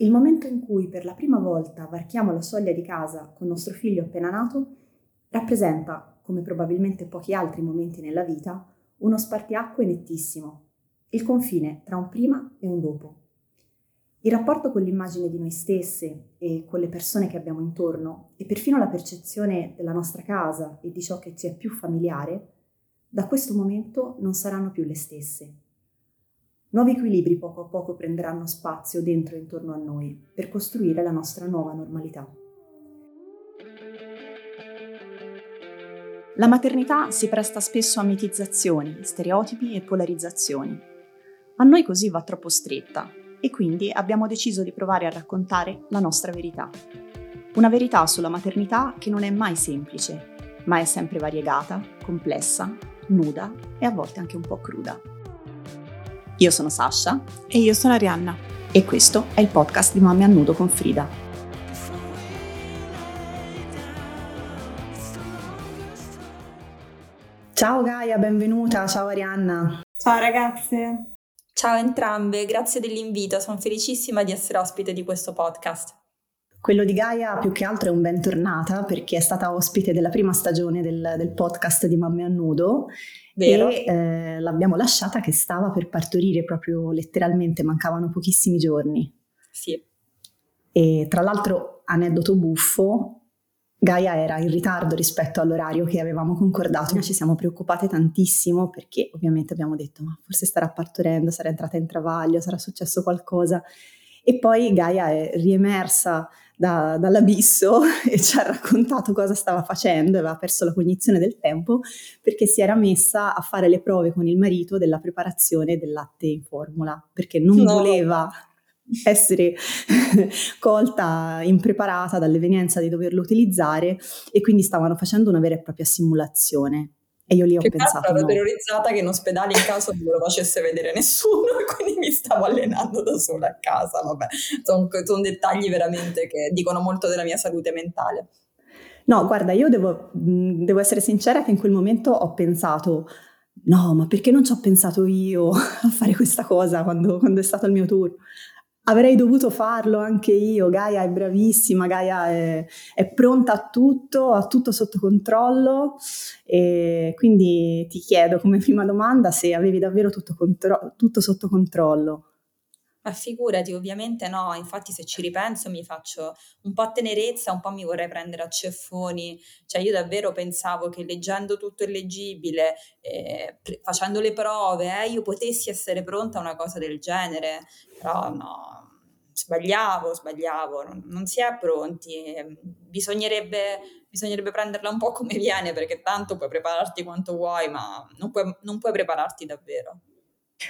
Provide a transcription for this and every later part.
Il momento in cui per la prima volta varchiamo la soglia di casa con nostro figlio appena nato rappresenta, come probabilmente pochi altri momenti nella vita, uno spartiacque nettissimo, il confine tra un prima e un dopo. Il rapporto con l'immagine di noi stesse e con le persone che abbiamo intorno e perfino la percezione della nostra casa e di ciò che ci è più familiare, da questo momento non saranno più le stesse. Nuovi equilibri poco a poco prenderanno spazio dentro e intorno a noi per costruire la nostra nuova normalità. La maternità si presta spesso a mitizzazioni, stereotipi e polarizzazioni. A noi così va troppo stretta e quindi abbiamo deciso di provare a raccontare la nostra verità. Una verità sulla maternità che non è mai semplice, ma è sempre variegata, complessa, nuda e a volte anche un po' cruda. Io sono Sasha e io sono Arianna e questo è il podcast di Mamme a Nudo con Frida. Ciao Gaia, benvenuta, ciao Arianna. Ciao ragazze. Ciao a entrambe, grazie dell'invito, sono felicissima di essere ospite di questo podcast. Quello di Gaia più che altro è un bentornata perché è stata ospite della prima stagione del, del podcast di Mamme a Nudo Vero. e eh, l'abbiamo lasciata che stava per partorire proprio letteralmente, mancavano pochissimi giorni. Sì. E tra l'altro, aneddoto buffo, Gaia era in ritardo rispetto all'orario che avevamo concordato, ci siamo preoccupate tantissimo perché ovviamente abbiamo detto ma forse starà partorendo, sarà entrata in travaglio, sarà successo qualcosa. E poi Gaia è riemersa da, dall'abisso e ci ha raccontato cosa stava facendo, aveva perso la cognizione del tempo perché si era messa a fare le prove con il marito della preparazione del latte in formula, perché non no. voleva essere colta impreparata dall'evenienza di doverlo utilizzare e quindi stavano facendo una vera e propria simulazione. E io lì ho che pensato. Ero no. terrorizzata che in ospedale in caso non me lo facesse vedere nessuno e quindi mi stavo allenando da sola a casa. Vabbè, sono, sono dettagli veramente che dicono molto della mia salute mentale. No, guarda, io devo, devo essere sincera che in quel momento ho pensato, no, ma perché non ci ho pensato io a fare questa cosa quando, quando è stato il mio turno? Avrei dovuto farlo anche io. Gaia è bravissima, Gaia è, è, pronta a tutto, ha tutto sotto controllo. E quindi ti chiedo come prima domanda se avevi davvero tutto, contro- tutto sotto controllo. Ma figurati, ovviamente no, infatti se ci ripenso mi faccio un po' tenerezza, un po' mi vorrei prendere a ceffoni, cioè io davvero pensavo che leggendo tutto il leggibile, eh, facendo le prove, eh, io potessi essere pronta a una cosa del genere, però no, sbagliavo, sbagliavo, non, non si è pronti, ehm, bisognerebbe, bisognerebbe, prenderla un po' come viene perché tanto puoi prepararti quanto vuoi, ma non puoi, non puoi prepararti davvero.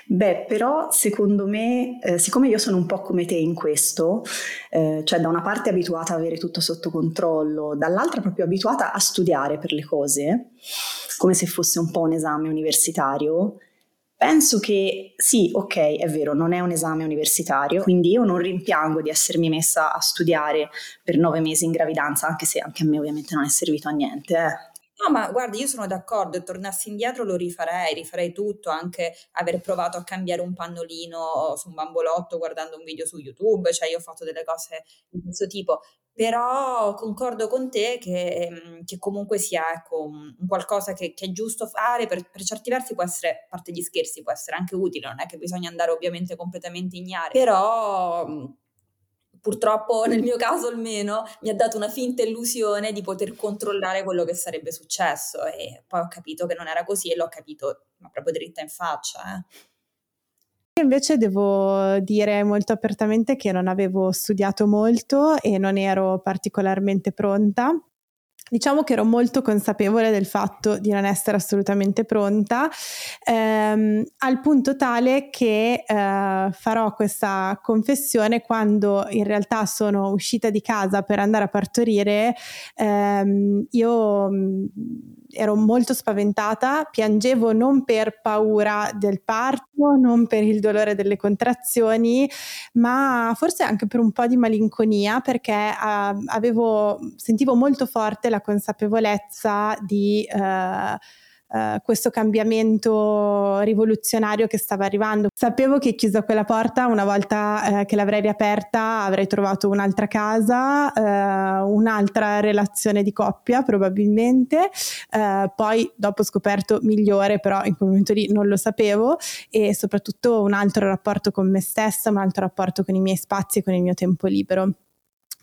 Beh, però secondo me, eh, siccome io sono un po' come te in questo, eh, cioè da una parte abituata a avere tutto sotto controllo, dall'altra proprio abituata a studiare per le cose, come se fosse un po' un esame universitario, penso che sì, ok, è vero, non è un esame universitario, quindi io non rimpiango di essermi messa a studiare per nove mesi in gravidanza, anche se anche a me ovviamente non è servito a niente. Eh. No, ma guarda, io sono d'accordo, tornassi indietro lo rifarei, rifarei tutto, anche aver provato a cambiare un pannolino su un bambolotto guardando un video su YouTube, cioè io ho fatto delle cose di questo tipo, però concordo con te che, mm, che comunque sia ecco, un, qualcosa che, che, è giusto fare, per, per, certi versi può essere, a parte gli scherzi, può essere anche utile, non è che bisogna andare ovviamente completamente ignari, però purtroppo nel mio caso almeno mi ha dato una finta illusione di poter controllare quello che sarebbe successo e poi ho capito che non era così e l'ho capito ma proprio dritta in faccia. Eh. Invece devo dire molto apertamente che non avevo studiato molto e non ero particolarmente pronta Diciamo che ero molto consapevole del fatto di non essere assolutamente pronta, ehm, al punto tale che eh, farò questa confessione quando in realtà sono uscita di casa per andare a partorire. Ehm, io mm, ero molto spaventata, piangevo non per paura del parto, non per il dolore delle contrazioni, ma forse anche per un po' di malinconia perché eh, avevo, sentivo molto forte la consapevolezza di... Eh, uh, questo cambiamento rivoluzionario che stava arrivando. Sapevo che chiusa quella porta, una volta uh, che l'avrei riaperta avrei trovato un'altra casa, uh, un'altra relazione di coppia probabilmente, poi dopo scoperto migliore, però in quel momento lì non lo sapevo e soprattutto un altro rapporto con me stessa, un altro rapporto con i miei spazi e con il mio tempo libero.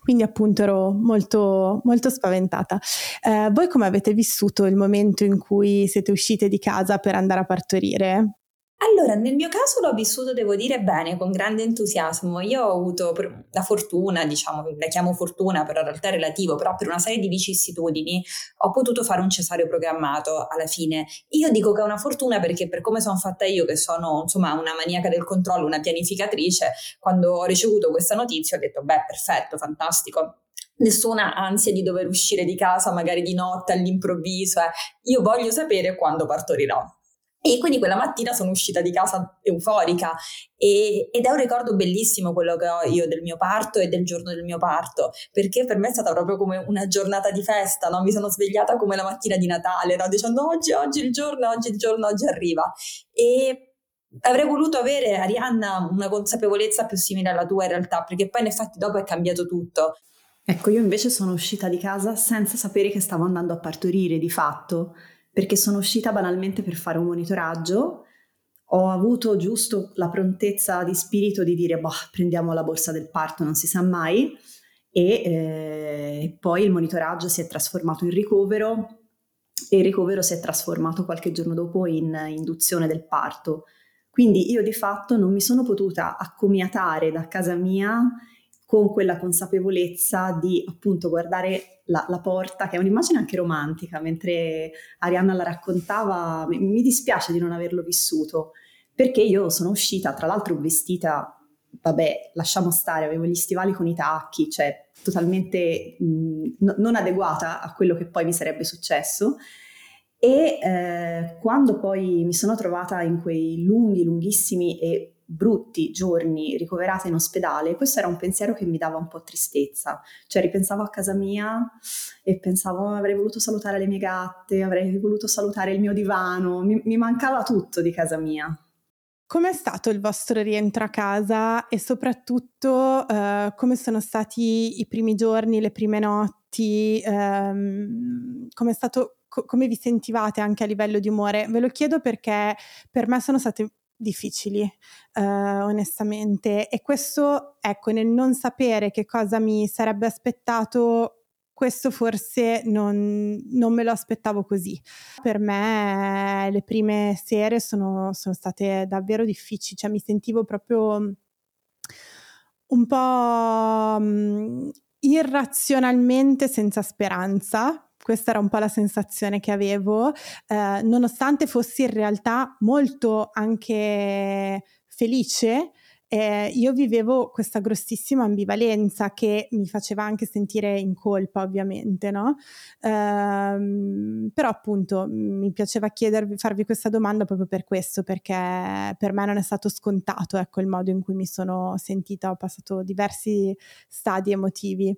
Quindi appunto ero molto, molto spaventata. Eh, voi come avete vissuto il momento in cui siete uscite di casa per andare a partorire? Allora, nel mio caso l'ho vissuto, devo dire, bene, con grande entusiasmo. Io ho avuto la fortuna, diciamo, la chiamo fortuna, però in realtà è relativo, però per una serie di vicissitudini ho potuto fare un cesareo programmato alla fine. Io dico che è una fortuna perché per come sono fatta io, che sono insomma una maniaca del controllo, una pianificatrice, quando ho ricevuto questa notizia ho detto, beh, perfetto, fantastico, nessuna ansia di dover uscire di casa magari di notte all'improvviso. Eh. Io voglio sapere quando partorirò. E quindi quella mattina sono uscita di casa euforica e, ed è un ricordo bellissimo quello che ho io del mio parto e del giorno del mio parto, perché per me è stata proprio come una giornata di festa, no? mi sono svegliata come la mattina di Natale, no? dicendo oggi, oggi il giorno, oggi il giorno, oggi arriva. E avrei voluto avere, Arianna, una consapevolezza più simile alla tua in realtà, perché poi in effetti dopo è cambiato tutto. Ecco, io invece sono uscita di casa senza sapere che stavo andando a partorire di fatto perché sono uscita banalmente per fare un monitoraggio, ho avuto giusto la prontezza di spirito di dire, boh, prendiamo la borsa del parto, non si sa mai, e eh, poi il monitoraggio si è trasformato in ricovero e il ricovero si è trasformato qualche giorno dopo in induzione del parto. Quindi io di fatto non mi sono potuta accomiatare da casa mia con quella consapevolezza di appunto guardare la, la, porta, che è un'immagine anche romantica, mentre Arianna la raccontava, mi, dispiace di non averlo vissuto, perché io sono uscita, tra l'altro vestita, vabbè, lasciamo stare, avevo gli stivali con i tacchi, cioè totalmente mh, non adeguata a quello che poi mi sarebbe successo. E eh, quando poi mi sono trovata in quei lunghi, lunghissimi e brutti giorni ricoverata in ospedale, questo era un pensiero che mi dava un po' tristezza, cioè ripensavo a casa mia e pensavo avrei voluto salutare le mie gatte, avrei voluto salutare il mio divano, mi, mi mancava tutto di casa mia. Com'è stato il vostro rientro a casa e soprattutto eh, come sono stati i primi giorni, le prime notti, ehm, come, stato, co- come vi sentivate anche a livello di umore? Ve lo chiedo perché per me sono state difficili, uh, onestamente. E questo, ecco, nel non sapere che cosa mi sarebbe aspettato, questo forse non, non me lo aspettavo così. Per me le prime sere sono, sono state davvero difficili, cioè mi sentivo proprio un po' um, irrazionalmente senza speranza questa era un po' la sensazione che avevo, eh, nonostante fossi in realtà molto anche felice. Eh, io vivevo questa grossissima ambivalenza che mi faceva anche sentire in colpa, ovviamente, no? Ehm, però appunto mi piaceva chiedervi, farvi questa domanda proprio per questo, perché per me non è stato scontato, ecco, il modo in cui mi sono sentita, ho passato diversi stadi emotivi.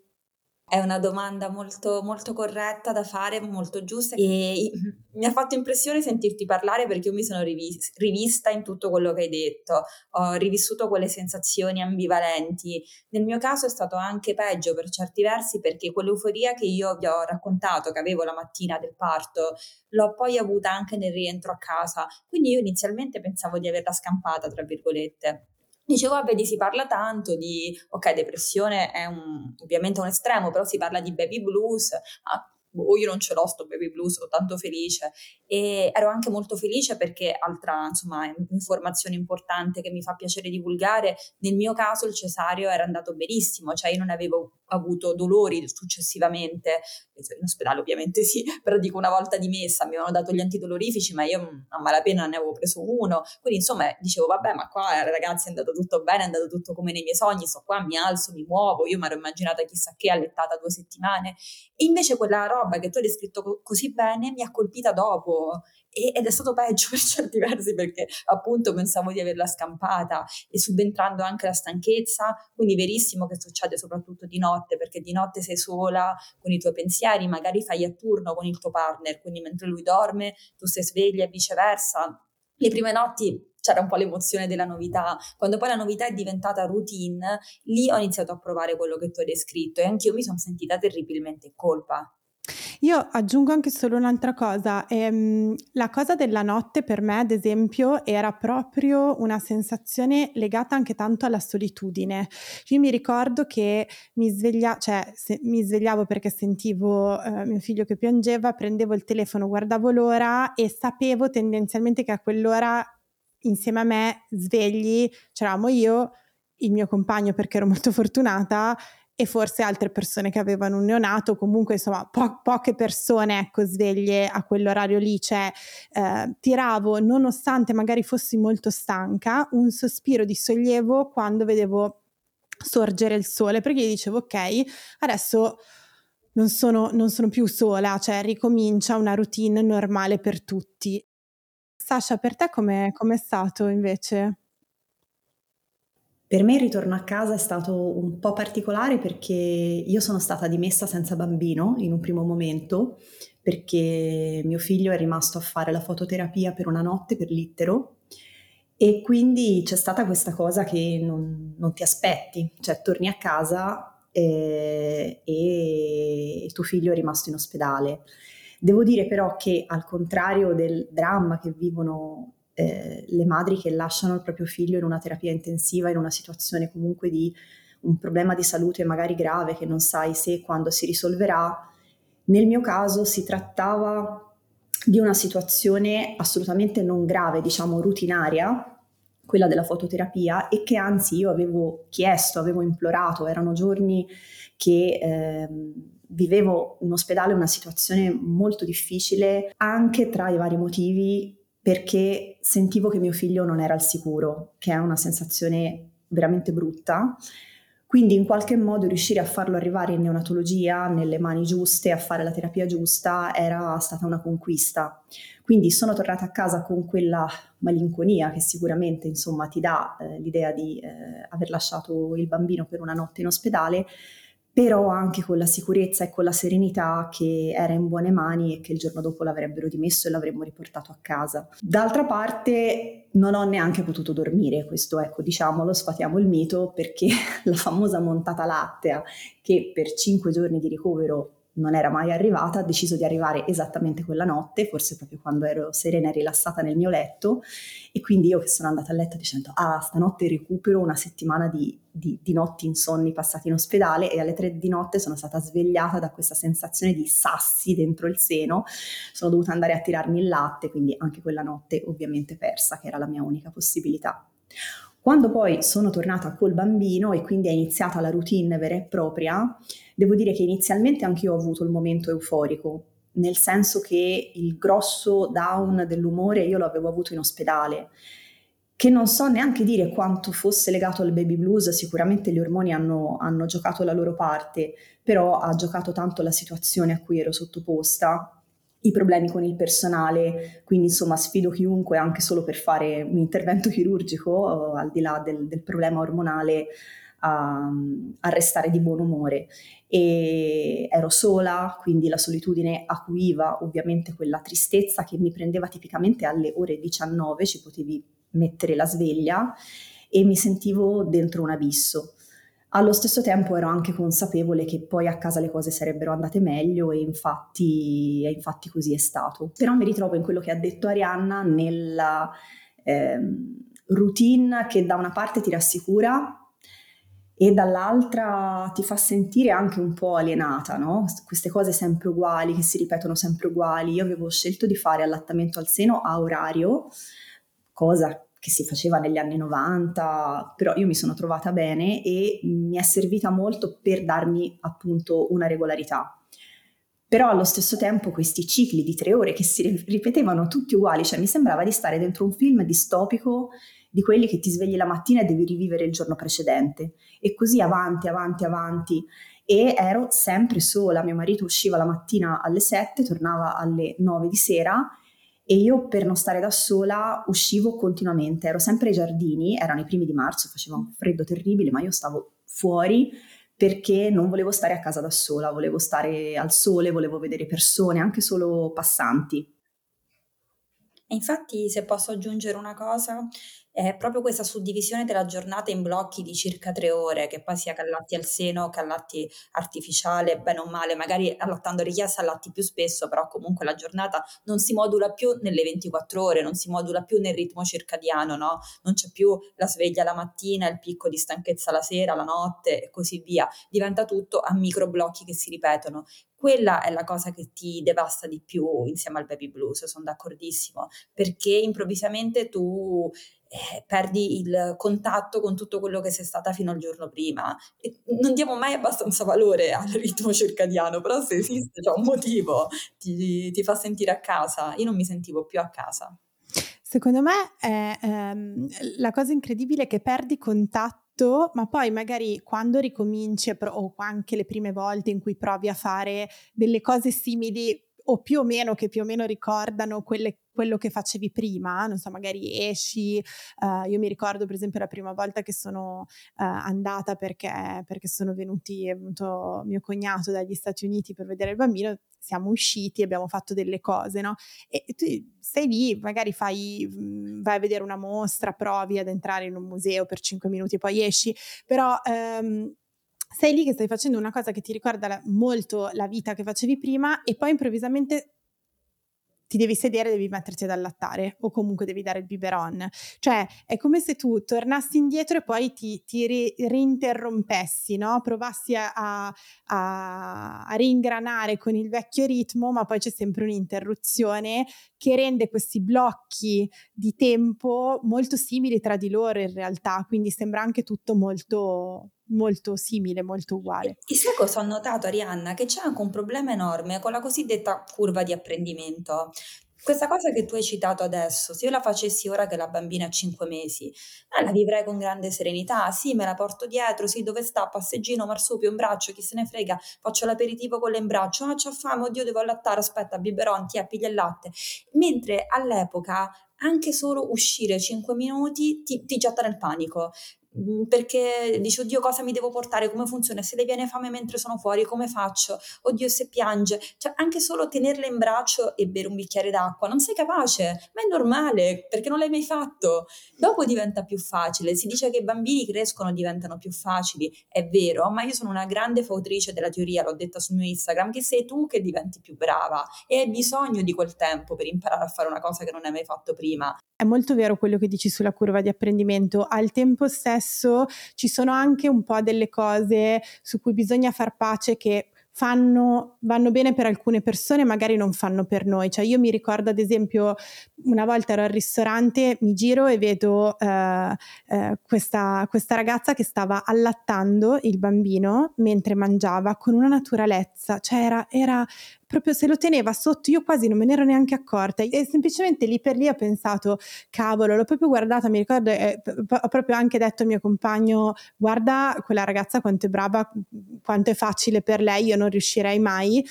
È una domanda molto, molto corretta da fare, molto giusta e mi ha fatto impressione sentirti parlare perché io mi sono rivis- rivista in tutto quello che hai detto, ho rivissuto quelle sensazioni ambivalenti. Nel mio caso è stato anche peggio per certi versi perché quell'euforia che io vi ho raccontato, che avevo la mattina del parto, l'ho poi avuta anche nel rientro a casa. Quindi io inizialmente pensavo di averla scampata, tra virgolette. Dicevo, vabbè, di si parla tanto di, ok, depressione è un, ovviamente un estremo, però si parla di baby blues, ah, boh, io non ce l'ho sto baby blues, sono tanto felice. E ero anche molto felice perché altra insomma informazione importante che mi fa piacere divulgare, nel mio caso il cesareo era andato benissimo, cioè io non avevo avuto dolori successivamente, in ospedale ovviamente sì, però dico una volta dimessa mi avevano dato gli antidolorifici ma io mm, a malapena ne avevo preso uno, quindi insomma dicevo vabbè ma qua ragazzi è andato tutto bene, è andato tutto come nei miei sogni, sto qua, mi alzo, mi muovo, io mi ero immaginata chissà che allettata due settimane. E invece quella roba che tu hai descritto co- così bene mi ha colpita dopo ed è stato peggio per certi versi perché appunto pensavo di averla scampata e subentrando anche la stanchezza, quindi verissimo che succede soprattutto di notte perché di notte sei sola con i tuoi pensieri, magari fai a turno con il tuo partner, quindi mentre lui dorme tu sei sveglia e viceversa. Le prime notti c'era un po' l'emozione della novità. Quando poi la novità è diventata routine, lì ho iniziato a provare quello che tu hai descritto e anch'io mi sono sentita terribilmente in colpa. Io aggiungo anche solo un'altra cosa, ehm, la cosa della notte per me ad esempio era proprio una sensazione legata anche tanto alla solitudine. Io mi ricordo che mi, sveglia- cioè, se- mi svegliavo perché sentivo eh, mio figlio che piangeva, prendevo il telefono, guardavo l'ora e sapevo tendenzialmente che a quell'ora insieme a me svegli c'eravamo io, il mio compagno perché ero molto fortunata e forse altre persone che avevano un neonato, comunque insomma po- poche persone ecco sveglie a quell'orario lì, cioè eh, tiravo nonostante magari fossi molto stanca un sospiro di sollievo quando vedevo sorgere il sole perché gli dicevo ok adesso non sono, non sono più sola, cioè ricomincia una routine normale per tutti. Sasha, per te come è stato invece? Per me il ritorno a casa è stato un po' particolare perché io sono stata dimessa senza bambino in un primo momento perché mio figlio è rimasto a fare la fototerapia per una notte per l'ittero e quindi c'è stata questa cosa che non, non ti aspetti, cioè torni a casa e, e tuo figlio è rimasto in ospedale. Devo dire però che al contrario del dramma che vivono eh, le madri che lasciano il proprio figlio in una terapia intensiva, in una situazione comunque di un problema di salute magari grave che non sai se e quando si risolverà. Nel mio caso si trattava di una situazione assolutamente non grave, diciamo rutinaria, quella della fototerapia, e che anzi io avevo chiesto, avevo implorato, erano giorni che eh, vivevo in ospedale una situazione molto difficile, anche tra i vari motivi perché sentivo che mio figlio non era al sicuro, che è una sensazione veramente brutta. Quindi in qualche modo riuscire a farlo arrivare in neonatologia, nelle mani giuste, a fare la terapia giusta, era stata una conquista. Quindi sono tornata a casa con quella malinconia che sicuramente insomma, ti dà eh, l'idea di eh, aver lasciato il bambino per una notte in ospedale, però anche con la sicurezza e con la serenità che era in buone mani e che il giorno dopo l'avrebbero dimesso e l'avremmo riportato a casa. D'altra parte non ho neanche potuto dormire, questo ecco diciamolo, sfatiamo il mito perché la famosa montata lattea che per cinque giorni di ricovero non era mai arrivata, ha deciso di arrivare esattamente quella notte, forse proprio quando ero serena e rilassata nel mio letto. E quindi io che sono andata a letto dicendo ah stanotte recupero una settimana di, di, di notti insonni passati in ospedale e alle tre di notte sono stata svegliata da questa sensazione di sassi dentro il seno, sono dovuta andare a tirarmi il latte, quindi anche quella notte ovviamente persa che era la mia unica possibilità. Quando poi sono tornata col bambino e quindi è iniziata la routine vera e propria, devo dire che inizialmente anche io ho avuto il momento euforico, nel senso che il grosso down dell'umore io lo avevo avuto in ospedale, che non so neanche dire quanto fosse legato al baby blues, sicuramente gli ormoni hanno, hanno giocato la loro parte, però ha giocato tanto la situazione a cui ero sottoposta i problemi con il personale, quindi insomma sfido chiunque anche solo per fare un intervento chirurgico, al di là del, del problema ormonale, a, a, restare di buon umore. E ero sola, quindi la solitudine acuiva ovviamente quella tristezza che mi prendeva tipicamente alle ore 19, ci potevi mettere la sveglia e mi sentivo dentro un abisso. Allo stesso tempo ero anche consapevole che poi a casa le cose sarebbero andate meglio e infatti, e infatti così è stato. Però mi ritrovo in quello che ha detto Arianna nella eh, routine che da una parte ti rassicura e dall'altra ti fa sentire anche un po' alienata, no? Queste cose sempre uguali, che si ripetono sempre uguali. Io avevo scelto di fare allattamento al seno a orario, cosa che si faceva negli anni 90, però io mi sono trovata bene e mi è servita molto per darmi appunto una regolarità. Però allo stesso tempo questi cicli di tre ore che si ripetevano tutti uguali, cioè mi sembrava di stare dentro un film distopico di quelli che ti svegli la mattina e devi rivivere il giorno precedente e così avanti, avanti, avanti e ero sempre sola. Mio marito usciva la mattina alle 7, tornava alle 9 di sera e io per non stare da sola uscivo continuamente, ero sempre ai giardini, erano i primi di marzo, faceva un freddo terribile, ma io stavo fuori perché non volevo stare a casa da sola, volevo stare al sole, volevo vedere persone, anche solo passanti. E infatti, se posso aggiungere una cosa, è proprio questa suddivisione della giornata in blocchi di circa tre ore, che poi sia callatti al seno callatti artificiale, bene o male, magari allattando richiesta allatti più spesso, però comunque la giornata non si modula più nelle 24 ore, non si modula più nel ritmo circadiano, no? Non c'è più la sveglia la mattina, il picco di stanchezza la sera, la notte e così via. Diventa tutto a micro blocchi che si ripetono quella è la cosa che ti devasta di più insieme al baby blues, sono d'accordissimo, perché improvvisamente tu eh, perdi il contatto con tutto quello che sei stata fino al giorno prima. E non diamo mai abbastanza valore al ritmo circadiano, però se esiste, c'è un motivo, ti, ti fa sentire a casa. Io non mi sentivo più a casa. Secondo me è, ehm, la cosa incredibile è che perdi contatto ma poi magari quando ricominci o anche le prime volte in cui provi a fare delle cose simili o più o meno che più o meno ricordano quelle, quello che facevi prima, non so, magari esci, uh, io mi ricordo per esempio la prima volta che sono uh, andata perché, perché sono venuti, è venuto mio cognato dagli Stati Uniti per vedere il bambino, siamo usciti, abbiamo fatto delle cose, no? E tu sei lì, magari fai, mm, vai a vedere una mostra, provi ad entrare in un museo per cinque minuti poi esci, però... Um, sei lì che stai facendo una cosa che ti ricorda la, molto la vita che facevi prima e poi improvvisamente ti devi sedere, devi metterti ad allattare o comunque devi dare il biberon. Cioè è come se tu tornassi indietro e poi ti, ti ri, rinterrompessi, no? provassi a, a, a, ringranare con il vecchio ritmo, ma poi c'è sempre un'interruzione che rende questi blocchi di tempo molto simili tra di loro in realtà, quindi sembra anche tutto molto molto simile, molto uguale. E sai cosa ho notato, Arianna? Che c'è anche un problema enorme con la cosiddetta curva di apprendimento. Questa cosa che tu hai citato adesso, se io la facessi ora che la bambina ha 5 mesi, eh, la vivrei con grande serenità. Sì, me la porto dietro, sì, dove sta? Passeggino, marsupio, in braccio, chi se ne frega, faccio l'aperitivo con le in braccio, ah, c'ho fame, oddio, devo allattare, aspetta, biberon, ti piglia il latte. Mentre all'epoca anche solo uscire 5 minuti ti, ti getta nel panico. Mm, perché dici oddio cosa mi devo portare, come funziona, se le viene fame mentre sono fuori, come faccio, oddio se piange, cioè anche solo tenerla in braccio e bere un bicchiere d'acqua, non sei capace, ma è normale perché non l'hai mai fatto, dopo diventa più facile, si dice che i bambini crescono, diventano più facili, è vero, ma io sono una grande fautrice della teoria, l'ho detta sul mio Instagram, che sei tu che diventi più brava. E hai bisogno di quel tempo per imparare a fare una cosa che non hai mai fatto prima. È molto vero quello che dici sulla curva di apprendimento, al tempo stesso spesso ci sono anche un po' delle cose su cui bisogna far pace che fanno, vanno bene per alcune persone, magari non fanno per noi. Cioè io mi ricordo ad esempio una volta ero al ristorante, mi giro e vedo eh, eh, questa, questa, ragazza che stava allattando il bambino mentre mangiava con una naturalezza, cioè era, era proprio se lo teneva sotto, io quasi non me ne ero neanche accorta. E semplicemente lì per lì ho pensato, cavolo, l'ho proprio guardata, mi ricordo, eh, ho proprio anche detto al mio compagno, guarda quella ragazza quanto è brava, quanto è facile per lei, io non riuscirei mai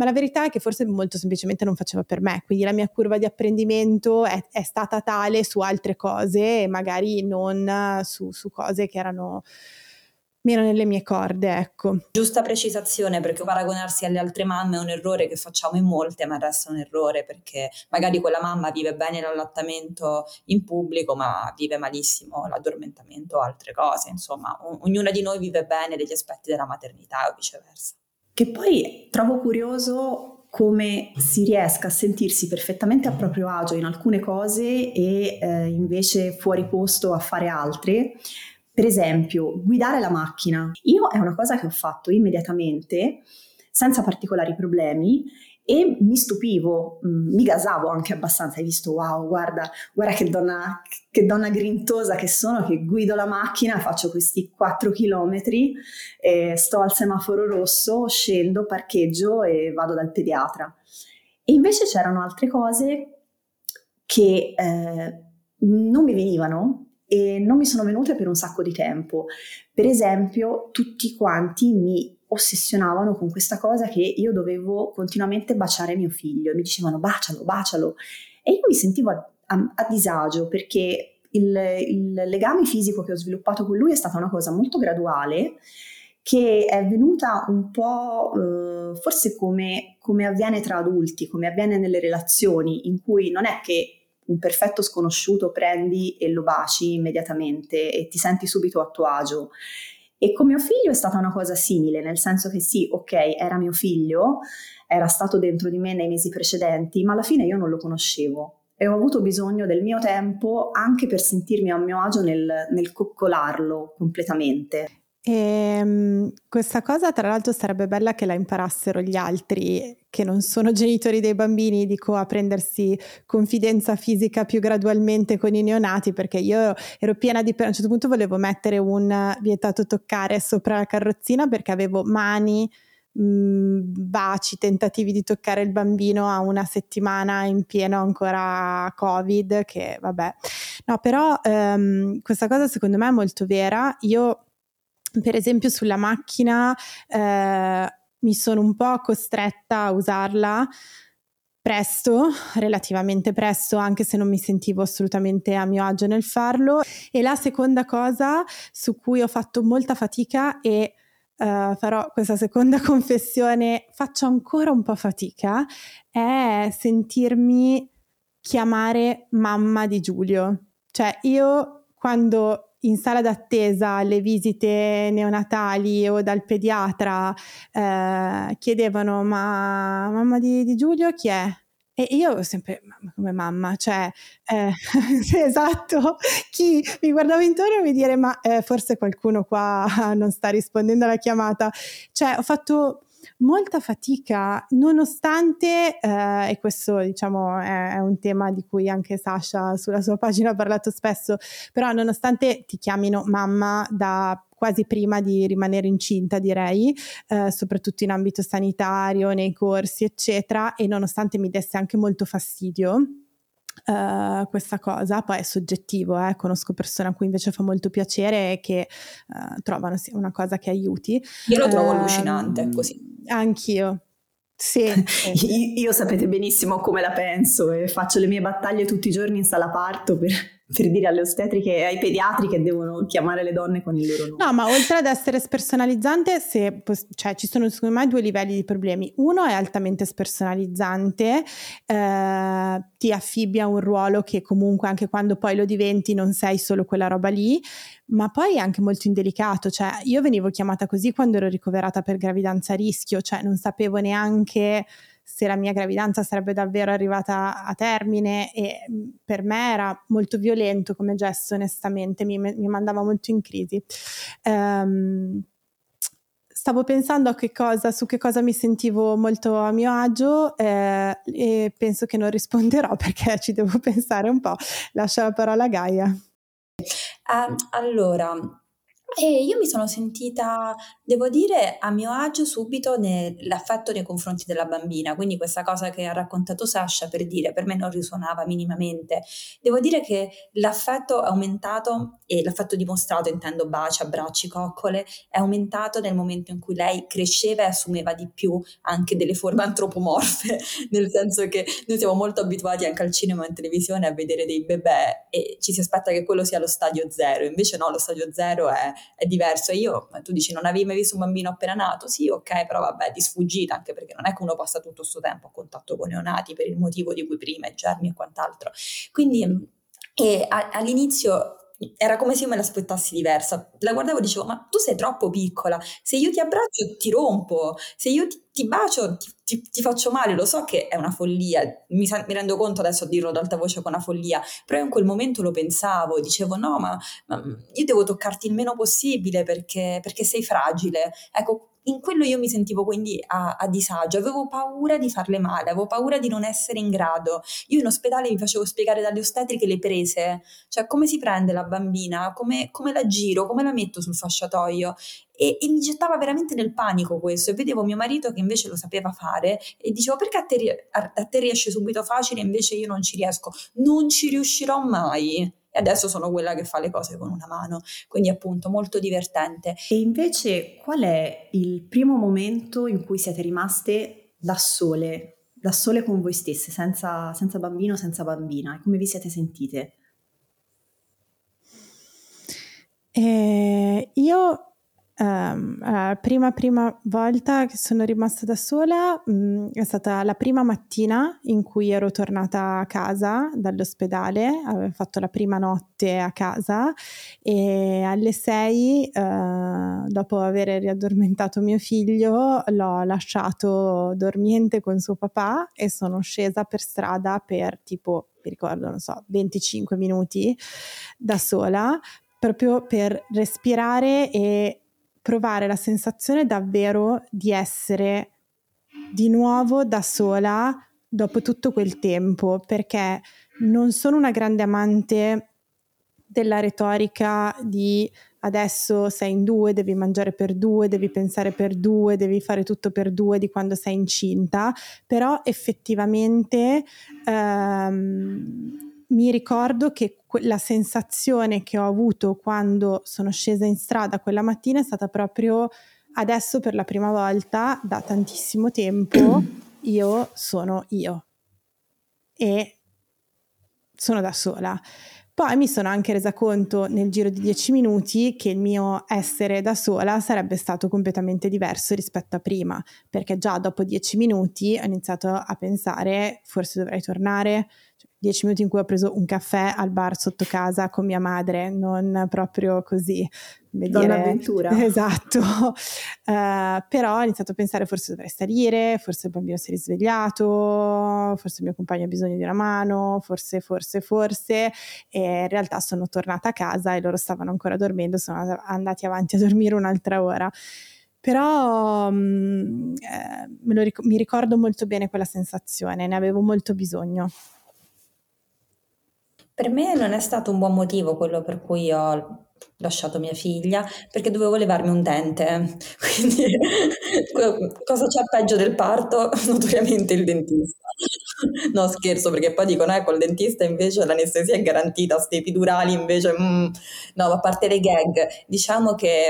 ma la verità è che forse molto semplicemente non faceva per me, quindi la mia curva di apprendimento è, è stata tale su altre cose e magari non su, su cose che erano meno nelle mie corde, ecco. Giusta precisazione perché paragonarsi alle altre mamme è un errore che facciamo in molte, ma resta un errore perché magari quella mamma vive bene l'allattamento in pubblico, ma vive malissimo l'addormentamento o altre cose, insomma, o- ognuna di noi vive bene degli aspetti della maternità o viceversa. Che poi trovo curioso come si riesca a sentirsi perfettamente a proprio agio in alcune cose e eh, invece fuori posto a fare altre per esempio, guidare la macchina. Io è una cosa che ho fatto immediatamente, senza particolari problemi, e mi stupivo, mm, mi gasavo anche abbastanza, hai visto, wow, guarda, guarda che donna, che donna grintosa che sono, che guido la macchina, faccio questi 4 chilometri, eh, sto al semaforo rosso, scendo, parcheggio e vado dal pediatra. E invece c'erano altre cose che eh, non mi venivano e non mi sono venute per un sacco di tempo. Per esempio, tutti quanti mi ossessionavano con questa cosa che io dovevo continuamente baciare mio figlio e mi dicevano bacialo, bacialo. E io mi sentivo a, a, a disagio perché il, il, legame fisico che ho sviluppato con lui è stata una cosa molto graduale che è venuta un po' eh, forse come, come avviene tra adulti, come avviene nelle relazioni in cui non è che un perfetto sconosciuto prendi e lo baci immediatamente e ti senti subito a tuo agio. E con mio figlio è stata una cosa simile, nel senso che sì, ok, era mio figlio, era stato dentro di me nei mesi precedenti, ma alla fine io non lo conoscevo e ho avuto bisogno del mio tempo anche per sentirmi a mio agio nel, nel coccolarlo completamente. E, ehm, questa cosa tra l'altro sarebbe bella che la imparassero gli altri che non sono genitori dei bambini, dico a prendersi confidenza fisica più gradualmente con i neonati perché io ero piena di... a un certo punto volevo mettere un vietato toccare sopra la carrozzina perché avevo mani mh, mm, baci, tentativi di toccare il bambino a una settimana in pieno ancora covid che vabbè. No però ehm, questa cosa secondo me è molto vera. Io per esempio sulla macchina eh, mi sono un po' costretta a usarla presto, relativamente presto, anche se non mi sentivo assolutamente a mio agio nel farlo. E la seconda cosa su cui ho fatto molta fatica e uh, farò questa seconda confessione, faccio ancora un po' fatica, è sentirmi chiamare mamma di Giulio. Cioè io quando in sala d'attesa alle visite neonatali o dal pediatra eh, chiedevano ma mamma di, di, Giulio chi è? E io sempre come mamma, cioè eh, esatto, chi? Mi guardava intorno e mi dire ma eh, forse qualcuno qua non sta rispondendo alla chiamata, cioè ho fatto molta fatica, nonostante, eh, e questo diciamo è, è, un tema di cui anche Sasha sulla sua pagina ha parlato spesso, però nonostante ti chiamino mamma da quasi prima di rimanere incinta, direi, eh, soprattutto in ambito sanitario, nei corsi, eccetera, e nonostante mi desse anche molto fastidio, Uh, questa cosa, poi è soggettivo, eh? conosco persone a cui invece fa molto piacere e che uh, trovano sì, una cosa che aiuti. Io lo trovo uh, allucinante così. Anch'io. Sì, io sapete benissimo come la penso e faccio le mie battaglie tutti i giorni in sala parto per, per dire alle ostetriche e ai pediatri che devono chiamare le donne con il loro nome. No, ma oltre ad essere spersonalizzante, se, cioè, ci sono secondo me due livelli di problemi. Uno è altamente spersonalizzante, eh, ti affibbia un ruolo che comunque anche quando poi lo diventi non sei solo quella roba lì, ma poi è anche molto indelicato. Cioè, io venivo chiamata così quando ero ricoverata per gravidanza a rischio, cioè non sapevo neanche se la mia gravidanza sarebbe davvero arrivata a termine e mm, per me era molto violento come gesto onestamente, mi, mi mandava molto in crisi. Um, stavo pensando a che cosa, su che cosa mi sentivo molto a mio agio eh, e penso che non risponderò perché ci devo pensare un po'. Lascio la parola a Gaia. Uh, allora, e io mi sono sentita, devo dire, a mio agio subito nell'affetto nei confronti della bambina, quindi questa cosa che ha raccontato Sasha per dire, per me non risuonava minimamente. Devo dire che l'affetto è aumentato e l'affetto dimostrato, intendo baci, abbracci, coccole, è aumentato nel momento in cui lei cresceva e assumeva di più anche delle forme antropomorfe, nel senso che noi siamo molto abituati anche al cinema e in televisione a vedere dei bebè e ci si aspetta che quello sia lo stadio zero, invece no, lo stadio zero è è diverso. E io, tu dici, non avevi mai visto un bambino appena nato? Sì, ok, però vabbè, di sfuggita, anche perché non è che uno passa tutto questo tempo a contatto con neonati per il motivo di cui prima, i germi e quant'altro. Quindi e a, all'inizio era come se io me l'aspettassi diversa. La guardavo e dicevo: Ma tu sei troppo piccola. Se io ti abbraccio, ti rompo. Se io ti, ti bacio, ti, ti, ti, faccio male. Lo so che è una follia. Mi, mi, rendo conto adesso a dirlo ad alta voce che è una follia. Però in quel momento lo pensavo. Dicevo: No, ma, ma io devo toccarti il meno possibile perché, perché sei fragile. Ecco, in quello io mi sentivo quindi a, a, disagio, avevo paura di farle male, avevo paura di non essere in grado. Io in ospedale mi facevo spiegare dalle ostetriche le prese, cioè come si prende la bambina, come, come la giro, come la metto sul fasciatoio. E, e, mi gettava veramente nel panico questo e vedevo mio marito che invece lo sapeva fare e dicevo perché a te, a, a te riesce subito facile e invece io non ci riesco, non ci riuscirò mai e adesso sono quella che fa le cose con una mano, quindi appunto molto divertente. E invece qual è il primo momento in cui siete rimaste da sole, da sole con voi stesse, senza, senza bambino, senza bambina, e come vi siete sentite? Eh, io Um, la prima, prima volta che sono rimasta da sola um, è stata la prima mattina in cui ero tornata a casa dall'ospedale, avevo fatto la prima notte a casa e alle sei, uh, dopo aver riaddormentato mio figlio, l'ho lasciato dormiente con suo papà e sono scesa per strada per tipo, mi ricordo, non so, 25 minuti da sola proprio per respirare e provare la sensazione davvero di essere di nuovo da sola dopo tutto quel tempo, perché non sono una grande amante della retorica di adesso sei in due, devi mangiare per due, devi pensare per due, devi fare tutto per due di quando sei incinta, però effettivamente ehm, mi ricordo che la sensazione che ho avuto quando sono scesa in strada quella mattina è stata proprio adesso per la prima volta da tantissimo tempo io sono io e sono da sola. Poi mi sono anche resa conto nel giro di dieci minuti che il mio essere da sola sarebbe stato completamente diverso rispetto a prima, perché già dopo dieci minuti ho iniziato a pensare forse dovrei tornare, dieci minuti in cui ho preso un caffè al bar sotto casa con mia madre, non proprio così. Donna avventura. Esatto, uh, però ho iniziato a pensare forse dovrei salire, forse il bambino si è risvegliato, forse il mio compagno ha bisogno di una mano, forse, forse, forse, e in realtà sono tornata a casa e loro stavano ancora dormendo, sono andati avanti a dormire un'altra ora però um, eh, ric- mi ricordo molto bene quella sensazione, ne avevo molto bisogno. Per me non è stato un buon motivo quello per cui ho lasciato mia figlia, perché dovevo levarmi un dente. Quindi cosa c'è peggio del parto? Notoriamente il dentista. No, scherzo, perché poi dicono, eh, col dentista invece l'anestesia è garantita, sti epidurali invece... Mm. No, a parte le gag, diciamo che...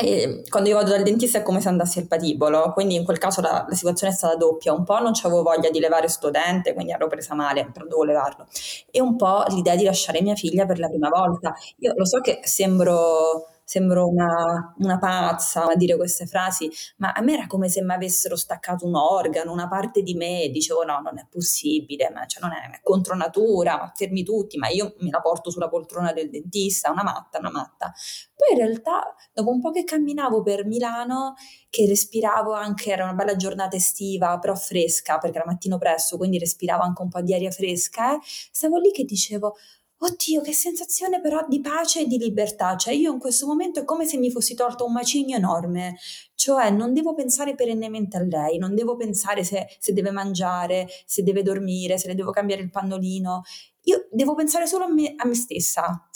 E quando io vado dal dentista è come se andassi al patibolo, quindi in quel caso la, la situazione è stata doppia. Un po' non avevo voglia di levare sto dente, quindi ero presa male, però dovevo levarlo. E un po' l'idea di lasciare mia figlia per la prima volta. Io lo so che sembro sembro una, una, pazza a dire queste frasi, ma a me era come se mi avessero staccato un organo, una parte di me, dicevo no, non è possibile, ma, cioè, non è, è, contro natura, ma fermi tutti, ma io me la porto sulla poltrona del dentista, una matta, una matta. Poi in realtà, dopo un po' che camminavo per Milano, che respiravo anche, era una bella giornata estiva, però fresca, perché era mattino presto, quindi respiravo anche un po' di aria fresca, eh, stavo lì che dicevo, Oddio, che sensazione però di pace e di libertà. Cioè, io in questo momento è come se mi fossi tolto un macigno enorme. Cioè, non devo pensare perennemente a lei, non devo pensare se, se deve mangiare, se deve dormire, se le devo cambiare il pannolino. Io devo pensare solo a me, a me stessa.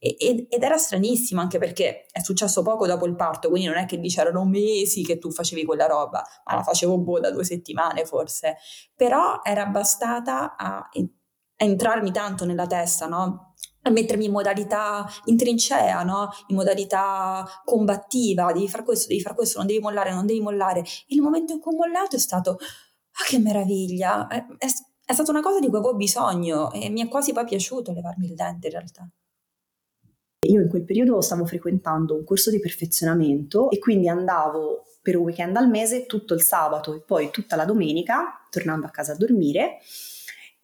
ed era stranissimo anche perché è successo poco dopo il parto, quindi non è che dice erano mesi che tu facevi quella roba, ma la facevo boh da due settimane forse. Però era bastata a entrarmi tanto nella testa, no? a mettermi in modalità in trincea, no? in modalità combattiva, devi fare questo, devi fare questo, non devi mollare, non devi mollare. Il momento in cui ho mollato è stato, ah che meraviglia, è, è, è stata una cosa di cui avevo bisogno e mi è quasi poi piaciuto levarmi il dente in realtà. Io in quel periodo stavo frequentando un corso di perfezionamento e quindi andavo per un weekend al mese tutto il sabato e poi tutta la domenica, tornando a casa a dormire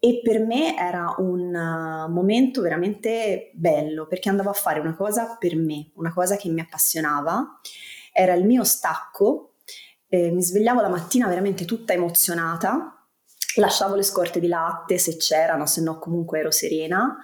e per me era un uh, momento veramente bello perché andavo a fare una cosa per me, una cosa che mi appassionava, era il mio stacco, eh, mi svegliavo la mattina veramente tutta emozionata, lasciavo le scorte di latte se c'erano, se no comunque ero serena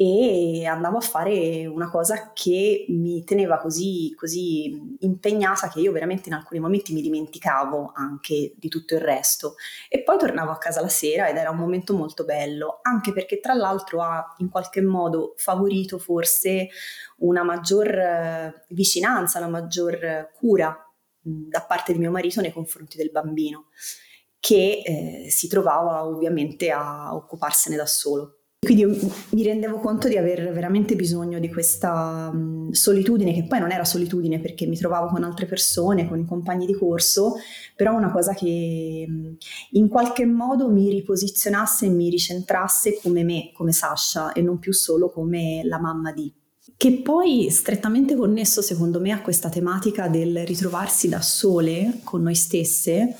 e andavo a fare una cosa che mi teneva così, così impegnata che io veramente in alcuni momenti mi dimenticavo anche di tutto il resto e poi tornavo a casa la sera ed era un momento molto bello anche perché tra l'altro ha in qualche modo favorito forse una maggior eh, vicinanza, una maggior cura da parte di mio marito nei confronti del bambino che eh, si trovava ovviamente a occuparsene da solo. Quindi mi rendevo conto di aver veramente bisogno di questa um, solitudine, che poi non era solitudine perché mi trovavo con altre persone, con i compagni di corso, però una cosa che um, in qualche modo mi riposizionasse e mi ricentrasse come me, come Sasha, e non più solo come la mamma di. Che poi strettamente connesso secondo me a questa tematica del ritrovarsi da sole con noi stesse,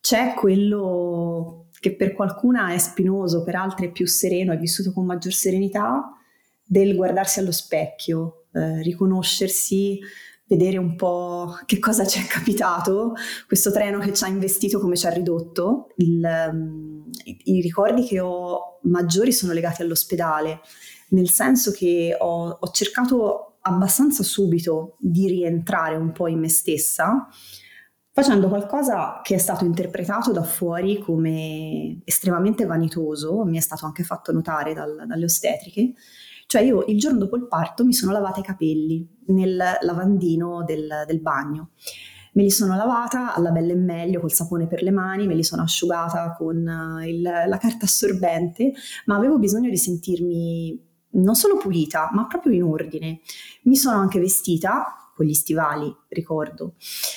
c'è quello che per qualcuna è spinoso, per altre è più sereno, è vissuto con maggior serenità, del guardarsi allo specchio, eh, riconoscersi, vedere un po' che cosa ci è capitato, questo treno che ci ha investito, come ci ha ridotto. Il, um, i, ricordi che ho maggiori sono legati all'ospedale, nel senso che ho, ho cercato abbastanza subito di rientrare un po' in me stessa facendo qualcosa che è stato interpretato da fuori come estremamente vanitoso, mi è stato anche fatto notare dal, dalle ostetriche. Cioè io il giorno dopo il parto mi sono lavata i capelli nel lavandino del, del bagno. Me li sono lavata alla bella e meglio col sapone per le mani, me li sono asciugata con eh, il, la carta assorbente, ma avevo bisogno di sentirmi non solo pulita, ma proprio in ordine. Mi sono anche vestita con gli stivali, ricordo,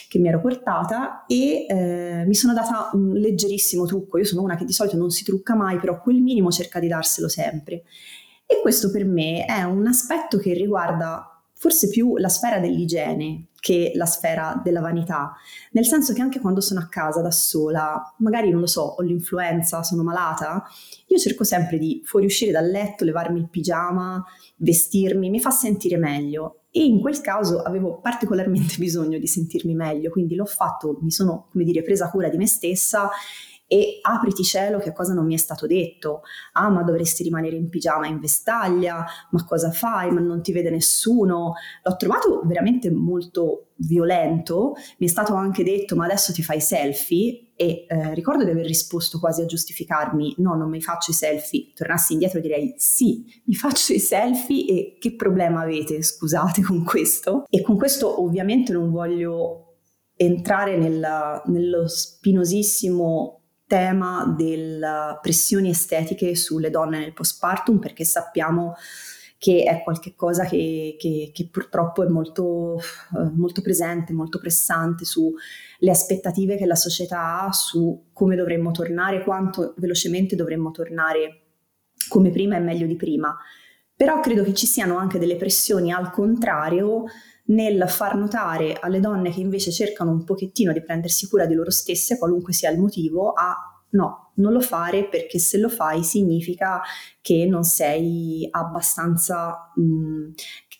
che mi ero portata e eh, mi sono data un leggerissimo trucco. Io sono una che di solito non si trucca mai, però quel minimo cerca di darselo sempre. E questo per me è un aspetto che riguarda forse più la sfera dell'igiene che la sfera della vanità, nel senso che anche quando sono a casa da sola, magari non lo so, ho l'influenza, sono malata, io cerco sempre di fuoriuscire dal letto, levarmi il pigiama, vestirmi, mi fa sentire meglio. E in quel caso avevo particolarmente bisogno di sentirmi meglio, quindi l'ho fatto, mi sono, come dire, presa cura di me stessa e apriti cielo che cosa non mi è stato detto. Ah, ma dovresti rimanere in pigiama in vestaglia, ma cosa fai? Ma non ti vede nessuno. L'ho trovato veramente molto violento, mi è stato anche detto ma adesso ti fai selfie e eh, ricordo di aver risposto quasi a giustificarmi no non mi faccio i selfie, tornassi indietro direi sì mi faccio i selfie e che problema avete scusate con questo e con questo ovviamente non voglio entrare nella, nello spinosissimo tema delle pressioni estetiche sulle donne nel postpartum perché sappiamo che è qualcosa che, che, che purtroppo è molto, eh, molto presente, molto pressante sulle aspettative che la società ha su come dovremmo tornare, quanto velocemente dovremmo tornare come prima e meglio di prima. Però credo che ci siano anche delle pressioni al contrario nel far notare alle donne che invece cercano un pochettino di prendersi cura di loro stesse, qualunque sia il motivo, a no, non lo fare perché se lo fai significa che non sei abbastanza, mh, mm,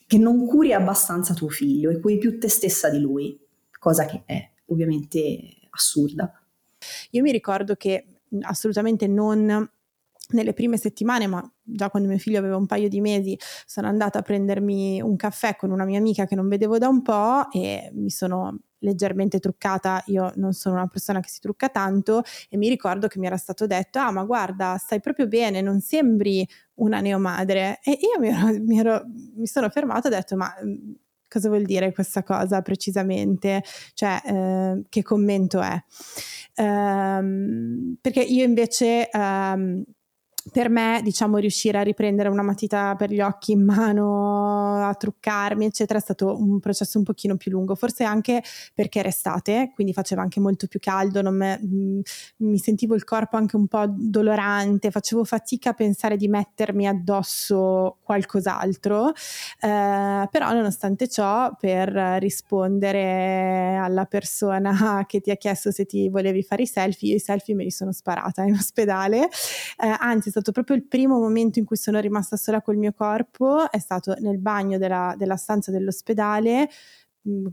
che non curi abbastanza tuo figlio e curi più te stessa di lui, cosa che è ovviamente assurda. Io mi ricordo che assolutamente non nelle prime settimane, ma già quando mio figlio aveva un paio di mesi, sono andata a prendermi un caffè con una mia amica che non vedevo da un po' e mi sono leggermente truccata, io non sono una persona che si trucca tanto e mi ricordo che mi era stato detto, ah ma guarda, stai proprio bene, non sembri una neomadre e io mi, ero, mi, ero, mi sono fermata e ho detto, ma mm, cosa vuol dire questa cosa precisamente? Cioè, eh, che commento è? Um, perché io invece... Um, per me, diciamo, riuscire a riprendere una matita per gli occhi in mano, a truccarmi, eccetera, è stato un processo un pochino più lungo, forse anche perché era estate, quindi faceva anche molto più caldo, me, mm, mi sentivo il corpo anche un po' dolorante, facevo fatica a pensare di mettermi addosso qualcos'altro, eh, però nonostante ciò, per rispondere alla persona che ti ha chiesto se ti volevi fare i selfie, io i selfie me li sono sparata in ospedale, eh, anzi stato proprio il primo momento in cui sono rimasta sola col mio corpo, è stato nel bagno della, della stanza dell'ospedale, mm,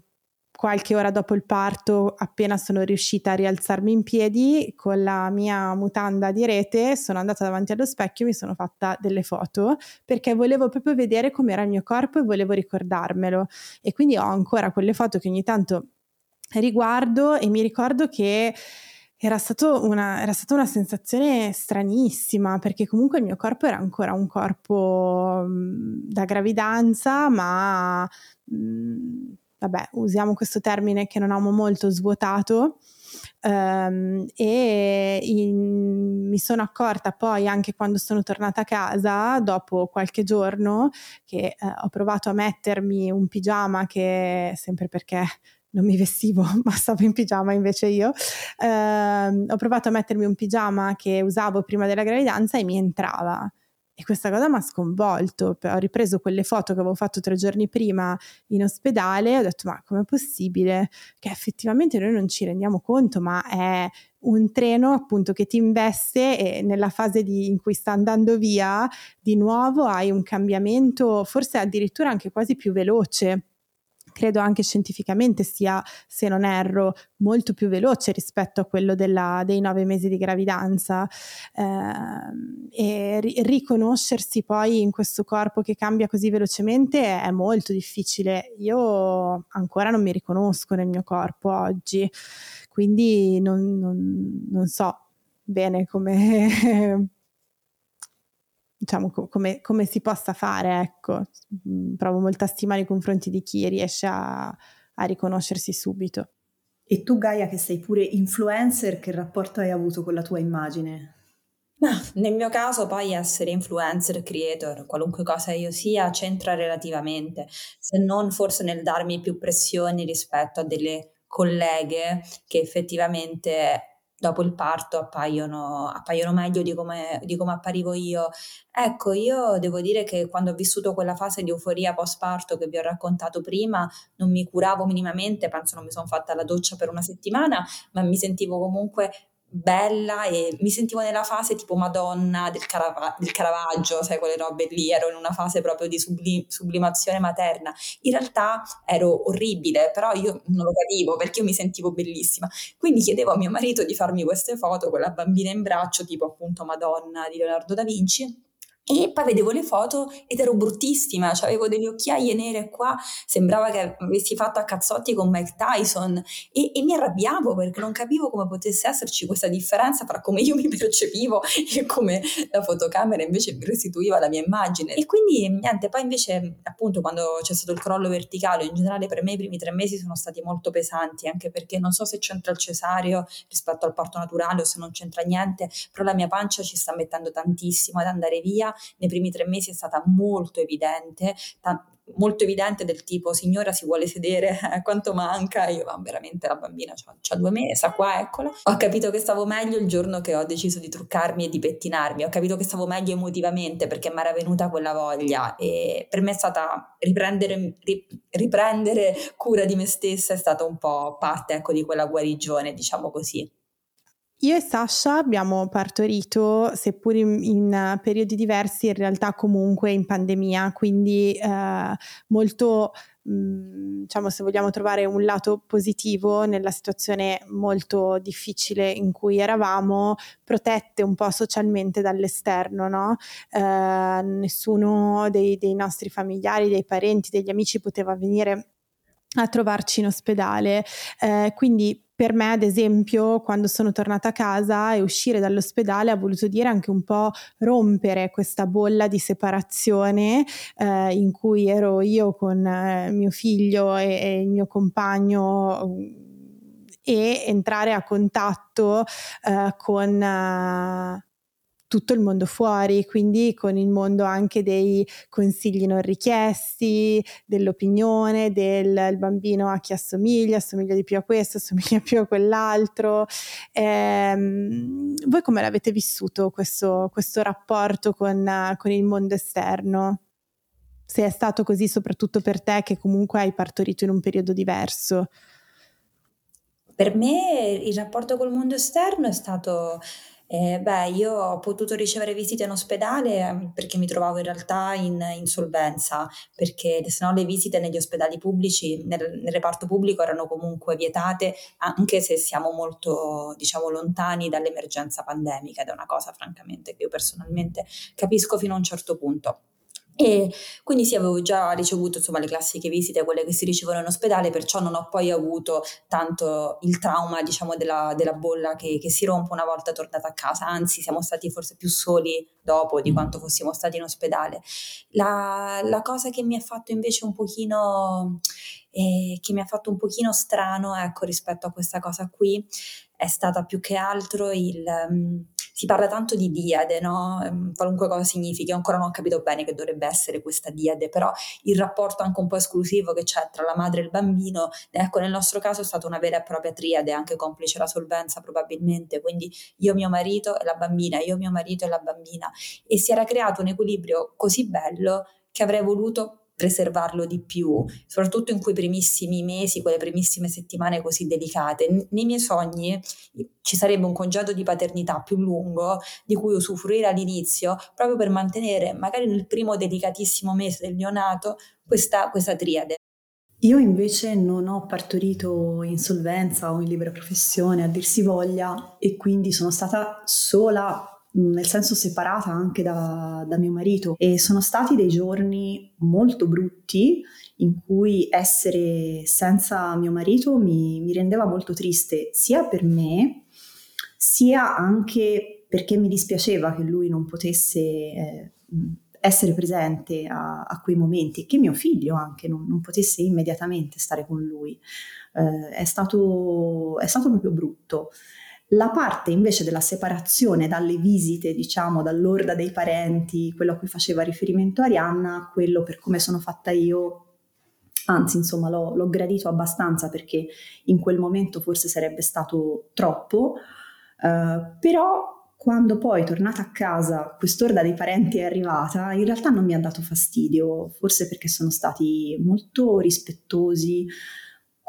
qualche ora dopo il parto, appena sono riuscita a rialzarmi in piedi, con la mia mutanda di rete, sono andata davanti allo specchio e mi sono fatta delle foto perché volevo proprio vedere com'era il mio corpo e volevo ricordarmelo. E quindi ho ancora quelle foto che ogni tanto riguardo e mi ricordo che era, una, era, stata una sensazione stranissima perché comunque il mio corpo era ancora un corpo mm, da gravidanza, ma mm, vabbè, usiamo questo termine che non amo molto, svuotato. Um, e in, mi sono accorta poi anche quando sono tornata a casa dopo qualche giorno che uh, ho provato a mettermi un pigiama che sempre perché non mi vestivo ma stavo in pigiama invece io uh, ho provato a mettermi un pigiama che usavo prima della gravidanza e mi entrava e questa cosa mi ha sconvolto. Ho ripreso quelle foto che avevo fatto tre giorni prima in ospedale e ho detto: Ma com'è possibile che effettivamente noi non ci rendiamo conto? Ma è un treno appunto che ti investe e nella fase di, in cui sta andando via, di nuovo hai un cambiamento, forse addirittura anche quasi più veloce credo anche scientificamente sia, se non erro, molto più veloce rispetto a quello della, dei nove mesi di gravidanza eh, e ri- riconoscersi poi in questo corpo che cambia così velocemente è, molto difficile. Io ancora non mi riconosco nel mio corpo oggi, quindi non, non, non so bene come diciamo, come, come, si possa fare, ecco. Mm, provo molta stima nei confronti di chi riesce a, a riconoscersi subito. E tu Gaia che sei pure influencer, che rapporto hai avuto con la tua immagine? Ma nel mio caso poi essere influencer, creator, qualunque cosa io sia, c'entra relativamente, se non forse nel darmi più pressioni rispetto a delle colleghe che effettivamente dopo il parto appaiono, appaiono meglio di come, di come, apparivo io. Ecco, io devo dire che quando ho vissuto quella fase di euforia post parto che vi ho raccontato prima, non mi curavo minimamente, penso non mi sono fatta la doccia per una settimana, ma mi sentivo comunque bella e mi sentivo nella fase tipo Madonna del, Carava- del Caravaggio, sai quelle robe lì, ero in una fase proprio di sublim- sublimazione materna. In realtà ero orribile, però io non lo capivo perché io mi sentivo bellissima. Quindi chiedevo a mio marito di farmi queste foto con la bambina in braccio, tipo appunto Madonna di Leonardo da Vinci e poi vedevo le foto ed ero bruttissima, cioè avevo delle occhiaie nere qua, sembrava che avessi fatto a cazzotti con Mike Tyson e, e, mi arrabbiavo perché non capivo come potesse esserci questa differenza tra come io mi percepivo e come la fotocamera invece restituiva la mia immagine. E quindi niente, poi invece appunto quando c'è stato il crollo verticale, in generale per me i primi tre mesi sono stati molto pesanti, anche perché non so se c'entra il cesareo rispetto al parto naturale o se non c'entra niente, però la mia pancia ci sta mettendo tantissimo ad andare via nei primi tre mesi è stata molto evidente, t- molto evidente del tipo signora si vuole sedere, eh, quanto manca? Io ma veramente la bambina ha due mesi, qua eccola. Ho capito che stavo meglio il giorno che ho deciso di truccarmi e di pettinarmi, ho capito che stavo meglio emotivamente perché mi era venuta quella voglia e per me è stata riprendere, riprendere cura di me stessa è stata un po' parte ecco, di quella guarigione, diciamo così. Io e Sasha abbiamo partorito, seppur in, in, periodi diversi, in realtà comunque in pandemia, quindi eh, molto, mh, mm, diciamo, se vogliamo trovare un lato positivo nella situazione molto difficile in cui eravamo, protette un po' socialmente dall'esterno, no? Eh, nessuno dei, dei nostri familiari, dei parenti, degli amici poteva venire a trovarci in ospedale, eh, quindi per me, ad esempio, quando sono tornata a casa e uscire dall'ospedale ha voluto dire anche un po' rompere questa bolla di separazione eh, in cui ero io con eh, mio figlio e, e, il mio compagno e entrare a contatto eh, con eh, tutto il mondo fuori, quindi con il mondo anche dei consigli non richiesti, dell'opinione, del bambino a chi assomiglia, assomiglia di più a questo, assomiglia più a quell'altro. Ehm, voi come l'avete vissuto questo, questo rapporto con, con il mondo esterno? Se è stato così soprattutto per te che comunque hai partorito in un periodo diverso. Per me il rapporto col mondo esterno è stato eh, beh, io ho potuto ricevere visite in ospedale ehm, perché mi trovavo in realtà in insolvenza, perché se no le visite negli ospedali pubblici, nel, nel, reparto pubblico erano comunque vietate, anche se siamo molto, diciamo, lontani dall'emergenza pandemica ed è una cosa francamente che io personalmente capisco fino a un certo punto. E quindi sì, avevo già ricevuto insomma le classiche visite, quelle che si ricevono in ospedale, perciò non ho poi avuto tanto il trauma, diciamo, della, della bolla che, che, si rompe una volta tornata a casa, anzi siamo stati forse più soli dopo di quanto fossimo stati in ospedale. La, la cosa che mi ha fatto invece un pochino, eh, che mi ha fatto un pochino strano, ecco, rispetto a questa cosa qui, è stata più che altro il... Um, si parla tanto di diade, no? Ehm, qualunque cosa significhi, ancora non ho capito bene che dovrebbe essere questa diade, però il rapporto anche un po' esclusivo che c'è tra la madre e il bambino, ecco nel nostro caso è stata una vera e propria triade, anche complice la solvenza probabilmente, quindi io mio marito e la bambina, io mio marito e la bambina e si era creato un equilibrio così bello che avrei voluto preservarlo di più, soprattutto in quei primissimi mesi, quelle primissime settimane così delicate. Nei miei sogni ci sarebbe un congedo di paternità più lungo di cui usufruire all'inizio, proprio per mantenere magari nel primo delicatissimo mese del neonato questa, questa triade. Io invece non ho partorito in solvenza o in libera professione, a dir si voglia, e quindi sono stata sola nel senso separata anche da, da, mio marito e sono stati dei giorni molto brutti in cui essere senza mio marito mi, mi rendeva molto triste sia per me sia anche perché mi dispiaceva che lui non potesse eh, essere presente a, a, quei momenti e che mio figlio anche non, non potesse immediatamente stare con lui. Eh, è, stato, è stato proprio brutto. La parte invece della separazione dalle visite, diciamo, dall'orda dei parenti, quello a cui faceva riferimento Arianna, quello per come sono fatta io, anzi insomma l'ho, l'ho gradito abbastanza perché in quel momento forse sarebbe stato troppo, uh, però quando poi tornata a casa quest'orda dei parenti è arrivata, in realtà non mi ha dato fastidio, forse perché sono stati molto rispettosi,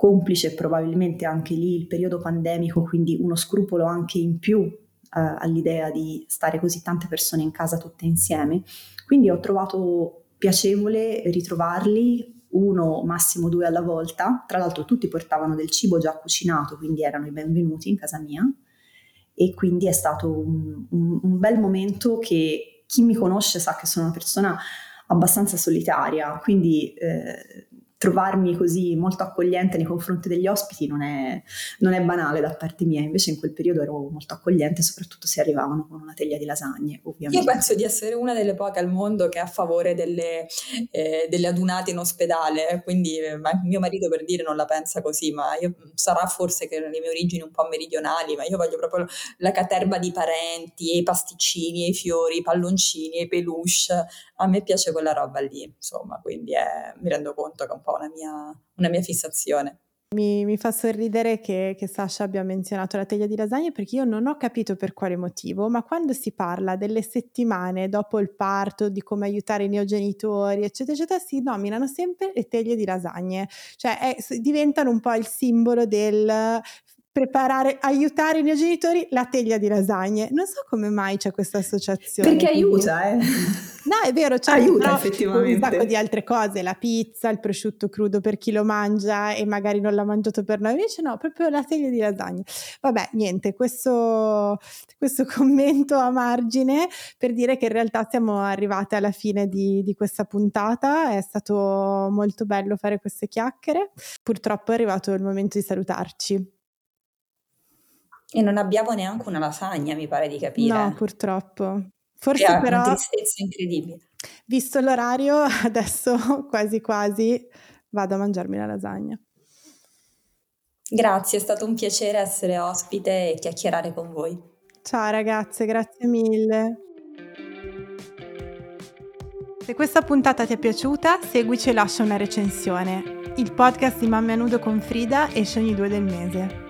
complice probabilmente anche lì il periodo pandemico, quindi uno scrupolo anche in più eh, all'idea di stare così tante persone in casa tutte insieme. Quindi ho trovato piacevole ritrovarli uno, massimo due alla volta. Tra l'altro tutti portavano del cibo già cucinato, quindi erano i benvenuti in casa mia. E quindi è stato un, un, un bel momento che chi mi conosce sa che sono una persona abbastanza solitaria, quindi eh, trovarmi così molto accogliente nei confronti degli ospiti non è, non è, banale da parte mia, invece in quel periodo ero molto accogliente, soprattutto se arrivavano con una teglia di lasagne, ovviamente. Io penso di essere una delle poche al mondo che è a favore delle, eh, delle adunate in ospedale, quindi eh, mio marito per dire non la pensa così, ma io, sarà forse che le mie origini un po' meridionali, ma io voglio proprio la caterba di parenti, i pasticcini, i fiori, i palloncini, i peluche, a me piace quella roba lì, insomma, quindi è, mi rendo conto che è un po' po' una mia, una mia fissazione. Mi, mi, fa sorridere che, che, Sasha abbia menzionato la teglia di lasagne perché io non ho capito per quale motivo, ma quando si parla delle settimane dopo il parto, di come aiutare i neogenitori, eccetera, eccetera, si nominano sempre le teglie di lasagne, cioè è, diventano un po' il simbolo del preparare, aiutare i miei genitori la teglia di lasagne. Non so come mai c'è questa associazione. Perché aiuta, eh? No, è vero, c'è aiuta effettivamente. un sacco di altre cose, la pizza, il prosciutto crudo per chi lo mangia e magari non l'ha mangiato per noi, invece no, proprio la teglia di lasagne. Vabbè, niente, questo, questo commento a margine per dire che in realtà siamo arrivate alla fine di, di questa puntata, è stato molto bello fare queste chiacchiere, purtroppo è arrivato il momento di salutarci. E non abbiamo neanche una lasagna, mi pare di capire. No, purtroppo. Forse che però... Una tristezza incredibile. Visto l'orario, adesso quasi quasi vado a mangiarmi la lasagna. Grazie, è stato un piacere essere ospite e chiacchierare con voi. Ciao ragazze, grazie mille. Se questa puntata ti è piaciuta, seguici e lascia una recensione. Il podcast di Mamme a Nudo con Frida esce ogni due del mese.